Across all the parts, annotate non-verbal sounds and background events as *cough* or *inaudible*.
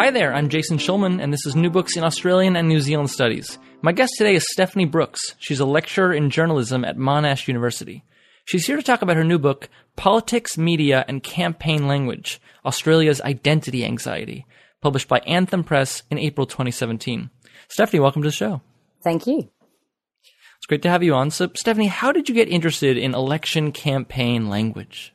Hi there, I'm Jason Schulman, and this is New Books in Australian and New Zealand Studies. My guest today is Stephanie Brookes. She's a lecturer in journalism at Monash University. She's here to talk about her new book, Politics, Media, and Campaign Language Australia's Identity Anxiety, published by Anthem Press in April 2017. Stephanie, welcome to the show. Thank you. It's great to have you on. So, Stephanie, how did you get interested in election campaign language?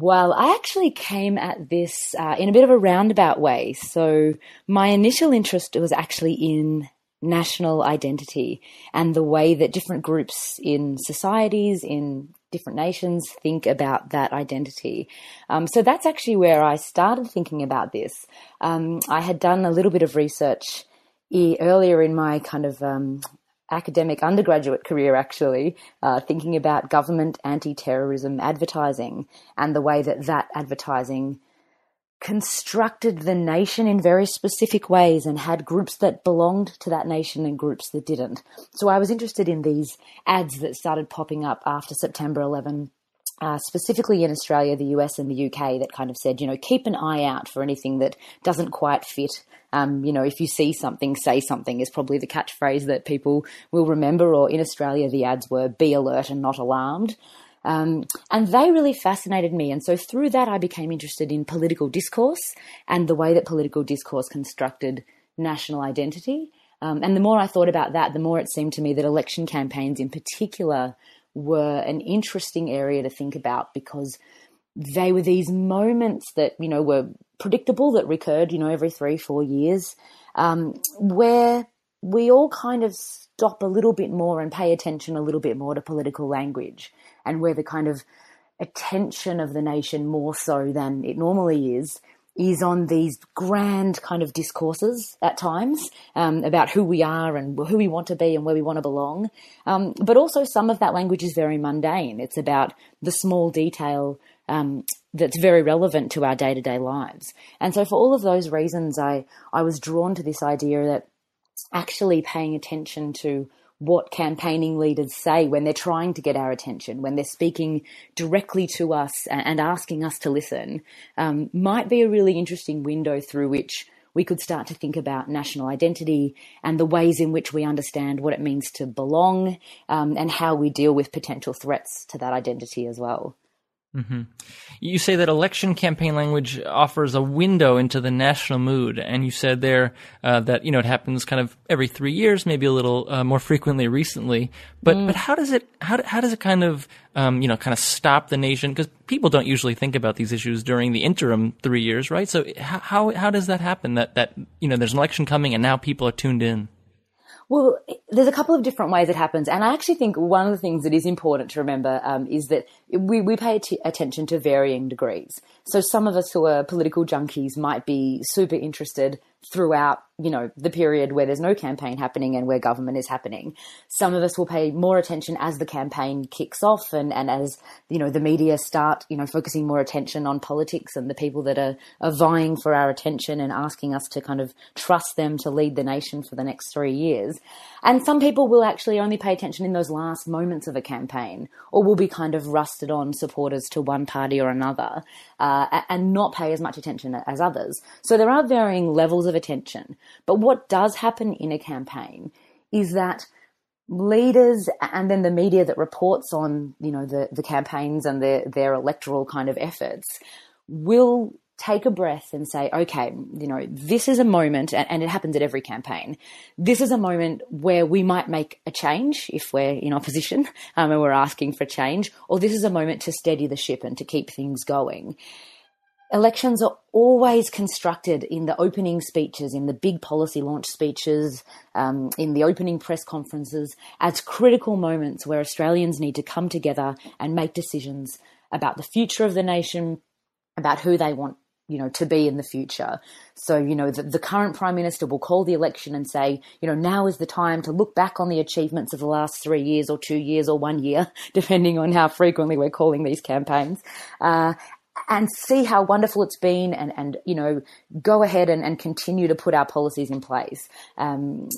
Well, I actually came at this uh, in a bit of a roundabout way. So, my initial interest was actually in national identity and the way that different groups in societies, in different nations, think about that identity. Um, so, that's actually where I started thinking about this. Um, I had done a little bit of research earlier in my kind of um, academic undergraduate career, actually, uh, thinking about government anti terrorism advertising and the way that that advertising constructed the nation in very specific ways and had groups that belonged to that nation and groups that didn't. So I was interested in these ads that started popping up after September 11 uh, specifically in Australia, the US, and the UK, that kind of said, you know, keep an eye out for anything that doesn't quite fit. Um, you know, if you see something, say something is probably the catchphrase that people will remember. Or in Australia, the ads were be alert and not alarmed. Um, and they really fascinated me. And so through that, I became interested in political discourse and the way that political discourse constructed national identity. Um, and the more I thought about that, the more it seemed to me that election campaigns in particular were an interesting area to think about because they were these moments that you know were predictable that recurred you know every three four years um, where we all kind of stop a little bit more and pay attention a little bit more to political language and where the kind of attention of the nation more so than it normally is is on these grand kind of discourses at times um, about who we are and who we want to be and where we want to belong. Um, but also, some of that language is very mundane. It's about the small detail um, that's very relevant to our day to day lives. And so, for all of those reasons, I, I was drawn to this idea that actually paying attention to what campaigning leaders say when they're trying to get our attention, when they're speaking directly to us and asking us to listen, um, might be a really interesting window through which we could start to think about national identity and the ways in which we understand what it means to belong um, and how we deal with potential threats to that identity as well. Mm-hmm. You say that election campaign language offers a window into the national mood, and you said there uh, that you know it happens kind of every three years, maybe a little uh, more frequently recently. But mm. but how does it how how does it kind of um, you know kind of stop the nation? Because people don't usually think about these issues during the interim three years, right? So how how does that happen? That that you know there's an election coming, and now people are tuned in. Well, there's a couple of different ways it happens, and I actually think one of the things that is important to remember um, is that we, we pay t- attention to varying degrees. So some of us who are political junkies might be super interested throughout, you know, the period where there's no campaign happening and where government is happening. Some of us will pay more attention as the campaign kicks off and, and as, you know, the media start, you know, focusing more attention on politics and the people that are, are vying for our attention and asking us to kind of trust them to lead the nation for the next three years. And some people will actually only pay attention in those last moments of a campaign or will be kind of rusted on supporters to one party or another uh, and not pay as much attention as others. So there are varying levels of attention. But what does happen in a campaign is that leaders and then the media that reports on, you know, the, the campaigns and their, their electoral kind of efforts will take a breath and say, okay, you know, this is a moment, and, and, it happens at every campaign. This is a moment where we might make a change if we're in opposition *laughs* um, and we're asking for change, or this is a moment to steady the ship and to keep things going. Elections are always constructed in the opening speeches, in the big policy launch speeches, um, in the opening press conferences as critical moments where Australians need to come together and make decisions about the future of the nation, about who they want you know, to be in the future. So, you know, the, the, current prime minister will call the election and say, you know, now is the time to look back on the achievements of the last three years or two years or one year, *laughs* depending on how frequently we're calling these campaigns. Uh, and see how wonderful it's been and, and you know, go ahead and, and continue to put our policies in place. Um,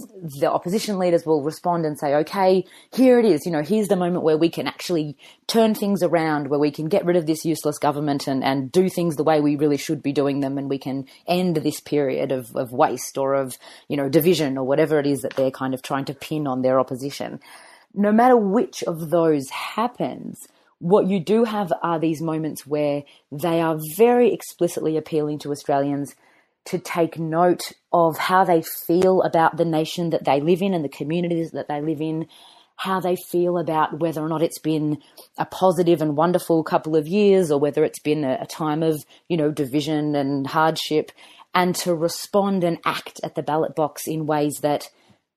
the opposition leaders will respond and say, okay, here it is. You know, here's the moment where we can actually turn things around, where we can get rid of this useless government and, and do things the way we really should be doing them. And we can end this period of, of waste or of, you know, division or whatever it is that they're kind of trying to pin on their opposition. No matter which of those happens, what you do have are these moments where they are very explicitly appealing to Australians to take note of how they feel about the nation that they live in and the communities that they live in, how they feel about whether or not it's been a positive and wonderful couple of years or whether it's been a, time of, you know, division and hardship, and to respond and act at the ballot box in ways that,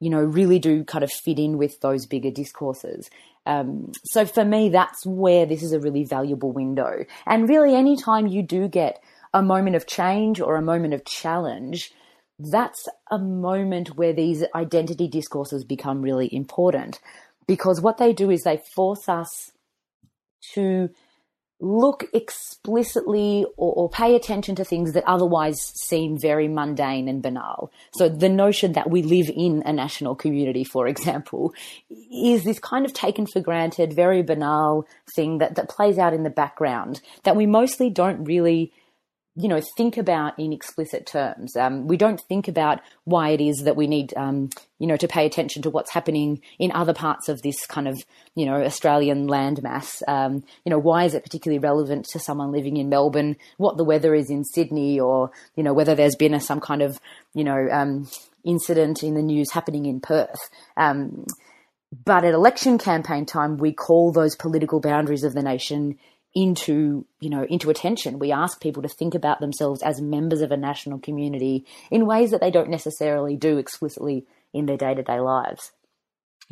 you know, really do kind of fit in with those bigger discourses. Um, so for me, that's where this is a really valuable window. And really, anytime you do get a moment of change or a moment of challenge, that's a moment where these identity discourses become really important because what they do is they force us to look explicitly or, or, pay attention to things that otherwise seem very mundane and banal. So the notion that we live in a national community, for example, is this kind of taken for granted, very banal thing that, that plays out in the background that we mostly don't really you know, think about in explicit terms. Um, we don't think about why it is that we need, um, you know, to pay attention to what's happening in other parts of this kind of, you know, Australian landmass. Um, you know, why is it particularly relevant to someone living in Melbourne? What the weather is in Sydney, or you know, whether there's been a, some kind of, you know, um, incident in the news happening in Perth. Um, but at election campaign time, we call those political boundaries of the nation into you know into attention. We ask people to think about themselves as members of a national community in ways that they don't necessarily do explicitly in their day-to-day lives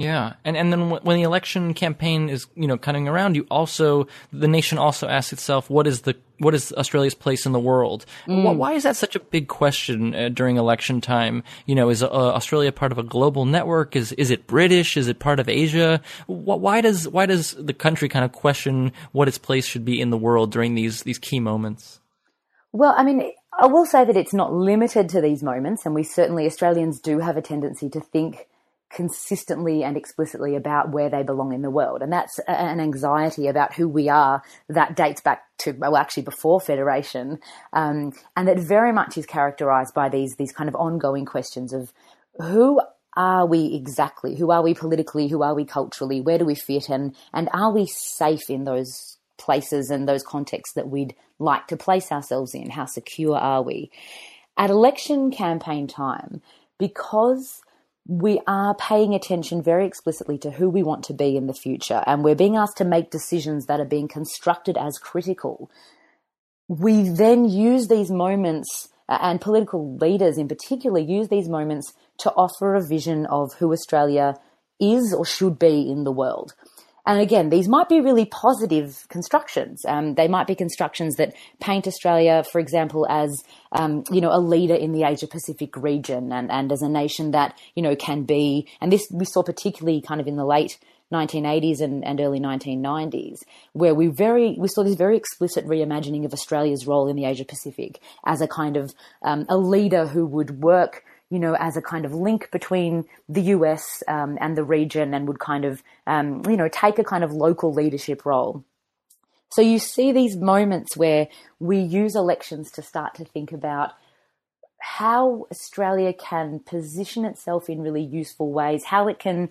yeah, and and then when the election campaign is you know cutting around, you also the nation also asks itself what is the what is Australia's place in the world? Mm. Why is that such a big question uh, during election time? You know, is uh, Australia part of a global network? Is is it British? Is it part of Asia? Why does why does the country kind of question what its place should be in the world during these these key moments? Well, I mean, I will say that it's not limited to these moments, and we certainly Australians do have a tendency to think consistently and explicitly about where they belong in the world. And that's an anxiety about who we are that dates back to, well, actually before Federation. Um, and that very much is characterized by these, these kind of ongoing questions of who are we exactly? Who are we politically? Who are we culturally? Where do we fit? And, and are we safe in those places and those contexts that we'd like to place ourselves in? How secure are we? At election campaign time, because we are paying attention very explicitly to who we want to be in the future, and we're being asked to make decisions that are being constructed as critical. We then use these moments, and political leaders in particular use these moments to offer a vision of who Australia is or should be in the world. And again, these might be really positive constructions. Um, they might be constructions that paint Australia, for example, as um, you know a leader in the Asia Pacific region, and, and as a nation that you know can be. And this we saw particularly kind of in the late 1980s and, and early 1990s, where we very we saw this very explicit reimagining of Australia's role in the Asia Pacific as a kind of um, a leader who would work you know, as a kind of link between the US um, and the region and would kind of, um, you know, take a kind of local leadership role. So you see these moments where we use elections to start to think about how Australia can position itself in really useful ways, how it can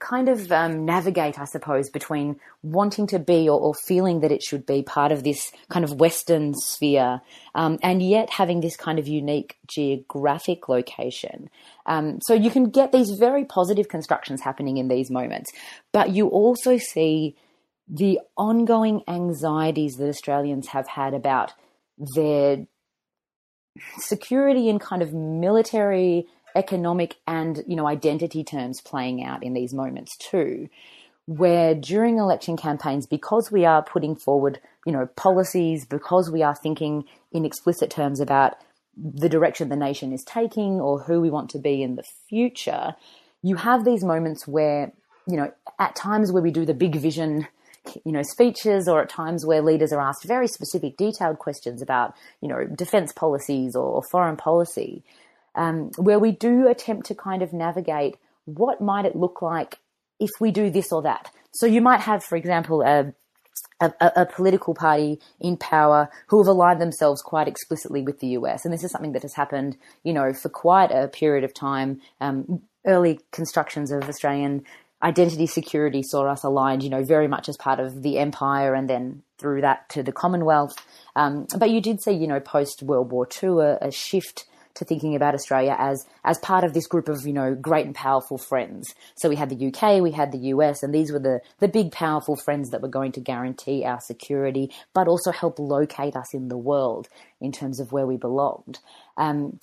kind of um, navigate, I suppose, between wanting to be or, or, feeling that it should be part of this kind of Western sphere, um, and yet having this kind of unique geographic location. Um, so you can get these very positive constructions happening in these moments, but you also see the ongoing anxieties that Australians have had about their security and kind of military economic and you know identity terms playing out in these moments too where during election campaigns because we are putting forward you know, policies, because we are thinking in explicit terms about the direction the nation is taking or who we want to be in the future, you have these moments where, you know, at times where we do the big vision you know, speeches or at times where leaders are asked very specific, detailed questions about, you know, defense policies or, or foreign policy, um, where we do attempt to kind of navigate what might it look like if we do this or that. So you might have, for example, a, a, a, political party in power who have aligned themselves quite explicitly with the US. And this is something that has happened, you know, for quite a period of time. Um, early constructions of Australian identity security saw us aligned, you know, very much as part of the empire and then through that to the Commonwealth. Um, but you did see, you know, post World War II, a, a, shift to thinking about Australia as as part of this group of, you know, great and powerful friends. So we had the UK, we had the US, and these were the the big powerful friends that were going to guarantee our security, but also help locate us in the world in terms of where we belonged. Um,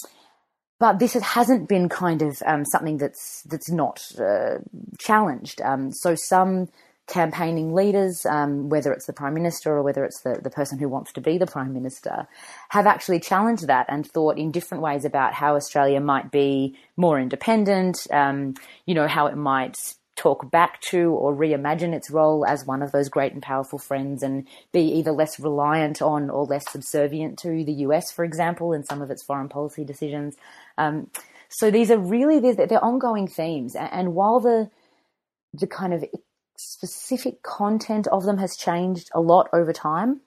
but this hasn't been kind of um, something that's that's not uh, challenged. Um, so some campaigning leaders, um, whether it's the prime minister or whether it's the, the person who wants to be the prime minister, have actually challenged that and thought in different ways about how Australia might be more independent. Um, you know how it might talk back to or reimagine its role as one of those great and powerful friends and be either less reliant on or less subservient to the US, for example, in some of its foreign policy decisions. Um, so these are really they're, they're ongoing themes, and while the the kind of specific content of them has changed a lot over time,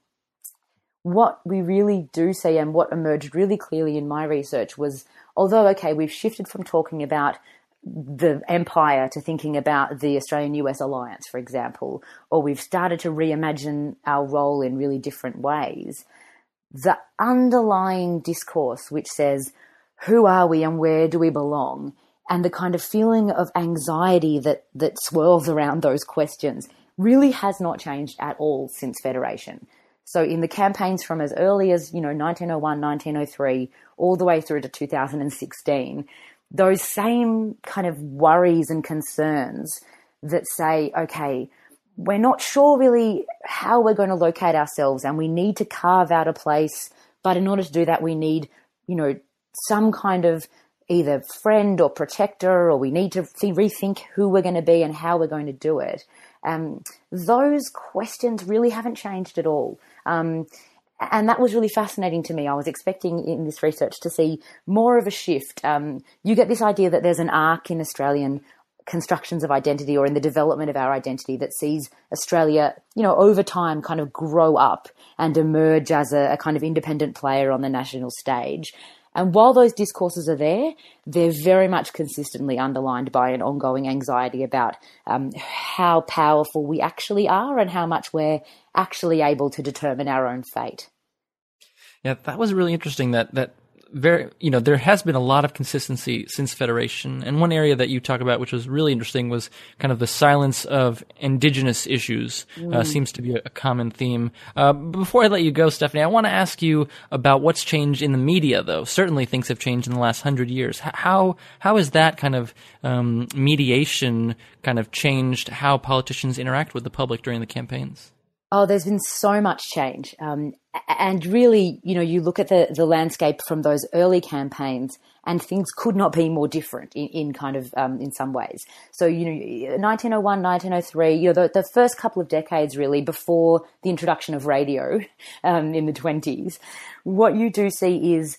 what we really do see and what emerged really clearly in my research was although okay we've shifted from talking about the empire to thinking about the Australian US alliance, for example, or we've started to reimagine our role in really different ways. The underlying discourse, which says, who are we and where do we belong? And the kind of feeling of anxiety that, that swirls around those questions really has not changed at all since Federation. So in the campaigns from as early as, you know, 1901, 1903, all the way through to 2016, those same kind of worries and concerns that say, okay, we're not sure really how we're going to locate ourselves and we need to carve out a place. But in order to do that, we need, you know, some kind of either friend or protector, or we need to rethink who we're going to be and how we're going to do it. Um, those questions really haven't changed at all. Um, and that was really fascinating to me. I was expecting in this research to see more of a shift. Um, you get this idea that there's an arc in Australian constructions of identity or in the development of our identity that sees Australia, you know, over time kind of grow up and emerge as a, a kind of independent player on the national stage. And while those discourses are there, they're very much consistently underlined by an ongoing anxiety about um, how powerful we actually are and how much we're actually able to determine our own fate. Yeah, that was really interesting. That that very you know there has been a lot of consistency since federation. And one area that you talk about which was really interesting was kind of the silence of indigenous issues uh, mm. uh, seems to be a, a common theme. Uh, before i let you go stephanie i want to ask you about what's changed in the media though. Certainly things have changed in the last hundred years. How how has that kind of um, mediation kind of changed how politicians interact with the public during the campaigns? Oh, there's been so much change. Um, and really, you know, you look at the, the landscape from those early campaigns and things could not be more different in, in kind of, um, in some ways. So, you know, 1901, 1903, you know, the, the first couple of decades really before the introduction of radio, *laughs* um, in the 20s, what you do see is,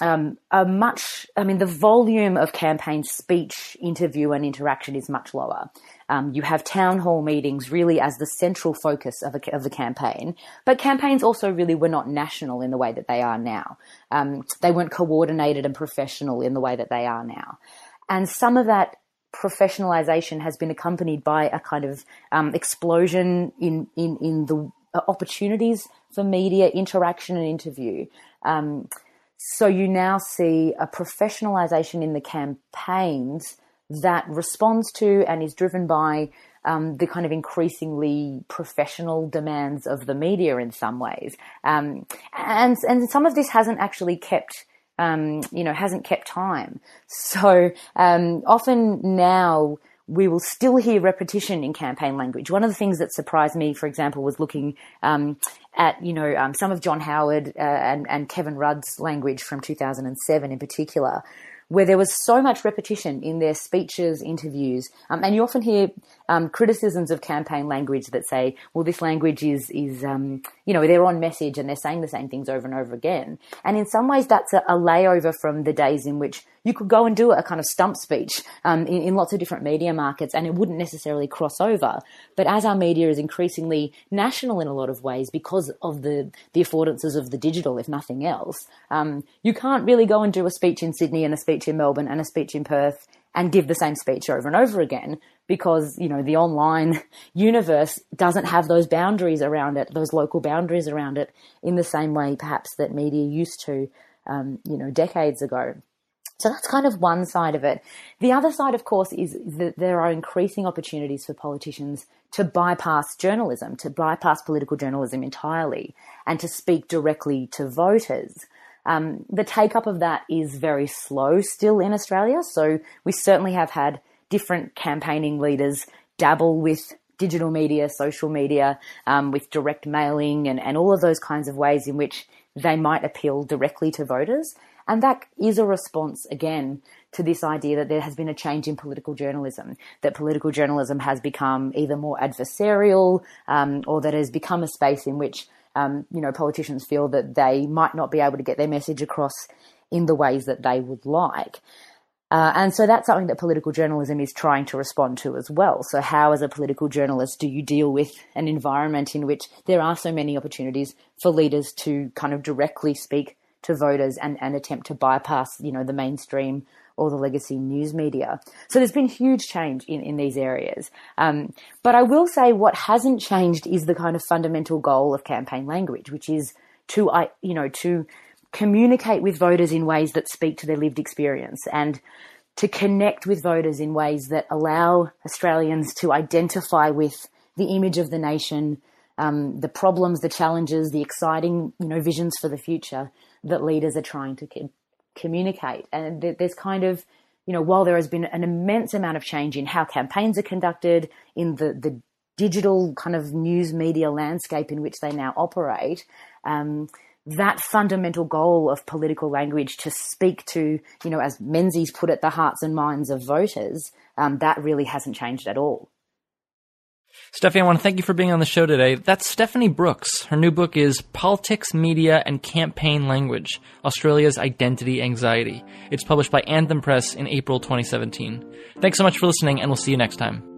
um, a much, I mean, the volume of campaign speech, interview, and interaction is much lower. Um, you have town hall meetings really as the central focus of, a, of the campaign, but campaigns also really were not national in the way that they are now. Um, they weren't coordinated and professional in the way that they are now. And some of that professionalization has been accompanied by a kind of um, explosion in, in, in the opportunities for media interaction and interview. Um, so you now see a professionalization in the campaigns that responds to and is driven by um, the kind of increasingly professional demands of the media in some ways. Um, and, and some of this hasn't actually kept, um, you know, hasn't kept time. So, um, often now we will still hear repetition in campaign language. One of the things that surprised me, for example, was looking um, at you know um, some of John Howard uh, and, and Kevin Rudd's language from 2007 in particular, where there was so much repetition in their speeches, interviews, um, and you often hear um, criticisms of campaign language that say, "Well, this language is is um, you know they're on message and they're saying the same things over and over again." And in some ways, that's a, a layover from the days in which you could go and do a kind of stump speech um, in, in, lots of different media markets, and it wouldn't necessarily cross over. But as our media is increasingly national in a lot of ways because of the the affordances of the digital, if nothing else, um, you can't really go and do a speech in Sydney and a speech in Melbourne and a speech in Perth and give the same speech over and over again because you know the online *laughs* universe doesn't have those boundaries around it, those local boundaries around it, in the same way perhaps that media used to, um, you know, decades ago. So that's kind of one side of it. The other side, of course, is that there are increasing opportunities for politicians to bypass journalism, to bypass political journalism entirely, and to speak directly to voters. Um, the take up of that is very slow still in Australia. So we certainly have had different campaigning leaders dabble with digital media, social media, um, with direct mailing, and, and all of those kinds of ways in which they might appeal directly to voters. And that is a response, again, to this idea that there has been a change in political journalism, that political journalism has become either more adversarial um, or that it has become a space in which, um, you know, politicians feel that they might not be able to get their message across in the ways that they would like. Uh, and so that's something that political journalism is trying to respond to as well. So, how, as a political journalist, do you deal with an environment in which there are so many opportunities for leaders to kind of directly speak to voters and, and attempt to bypass, you know, the mainstream or the legacy news media. So there's been huge change in, in these areas. Um, but I will say what hasn't changed is the kind of fundamental goal of campaign language, which is to, I, you know, to communicate with voters in ways that speak to their lived experience and to connect with voters in ways that allow Australians to identify with the image of the nation, um, the problems, the challenges, the exciting, you know, visions for the future that leaders are trying to co- communicate. And there's kind of, you know, while there has been an immense amount of change in how campaigns are conducted, in the, the digital kind of news media landscape in which they now operate, um, that fundamental goal of political language to speak to, you know, as Menzies put it, the hearts and minds of voters, um, that really hasn't changed at all. Stephanie, I want to thank you for being on the show today. That's Stephanie Brookes. Her new book is Politics, Media, and Campaign Language Australia's Identity Anxiety. It's published by Anthem Press in April 2017. Thanks so much for listening, and we'll see you next time.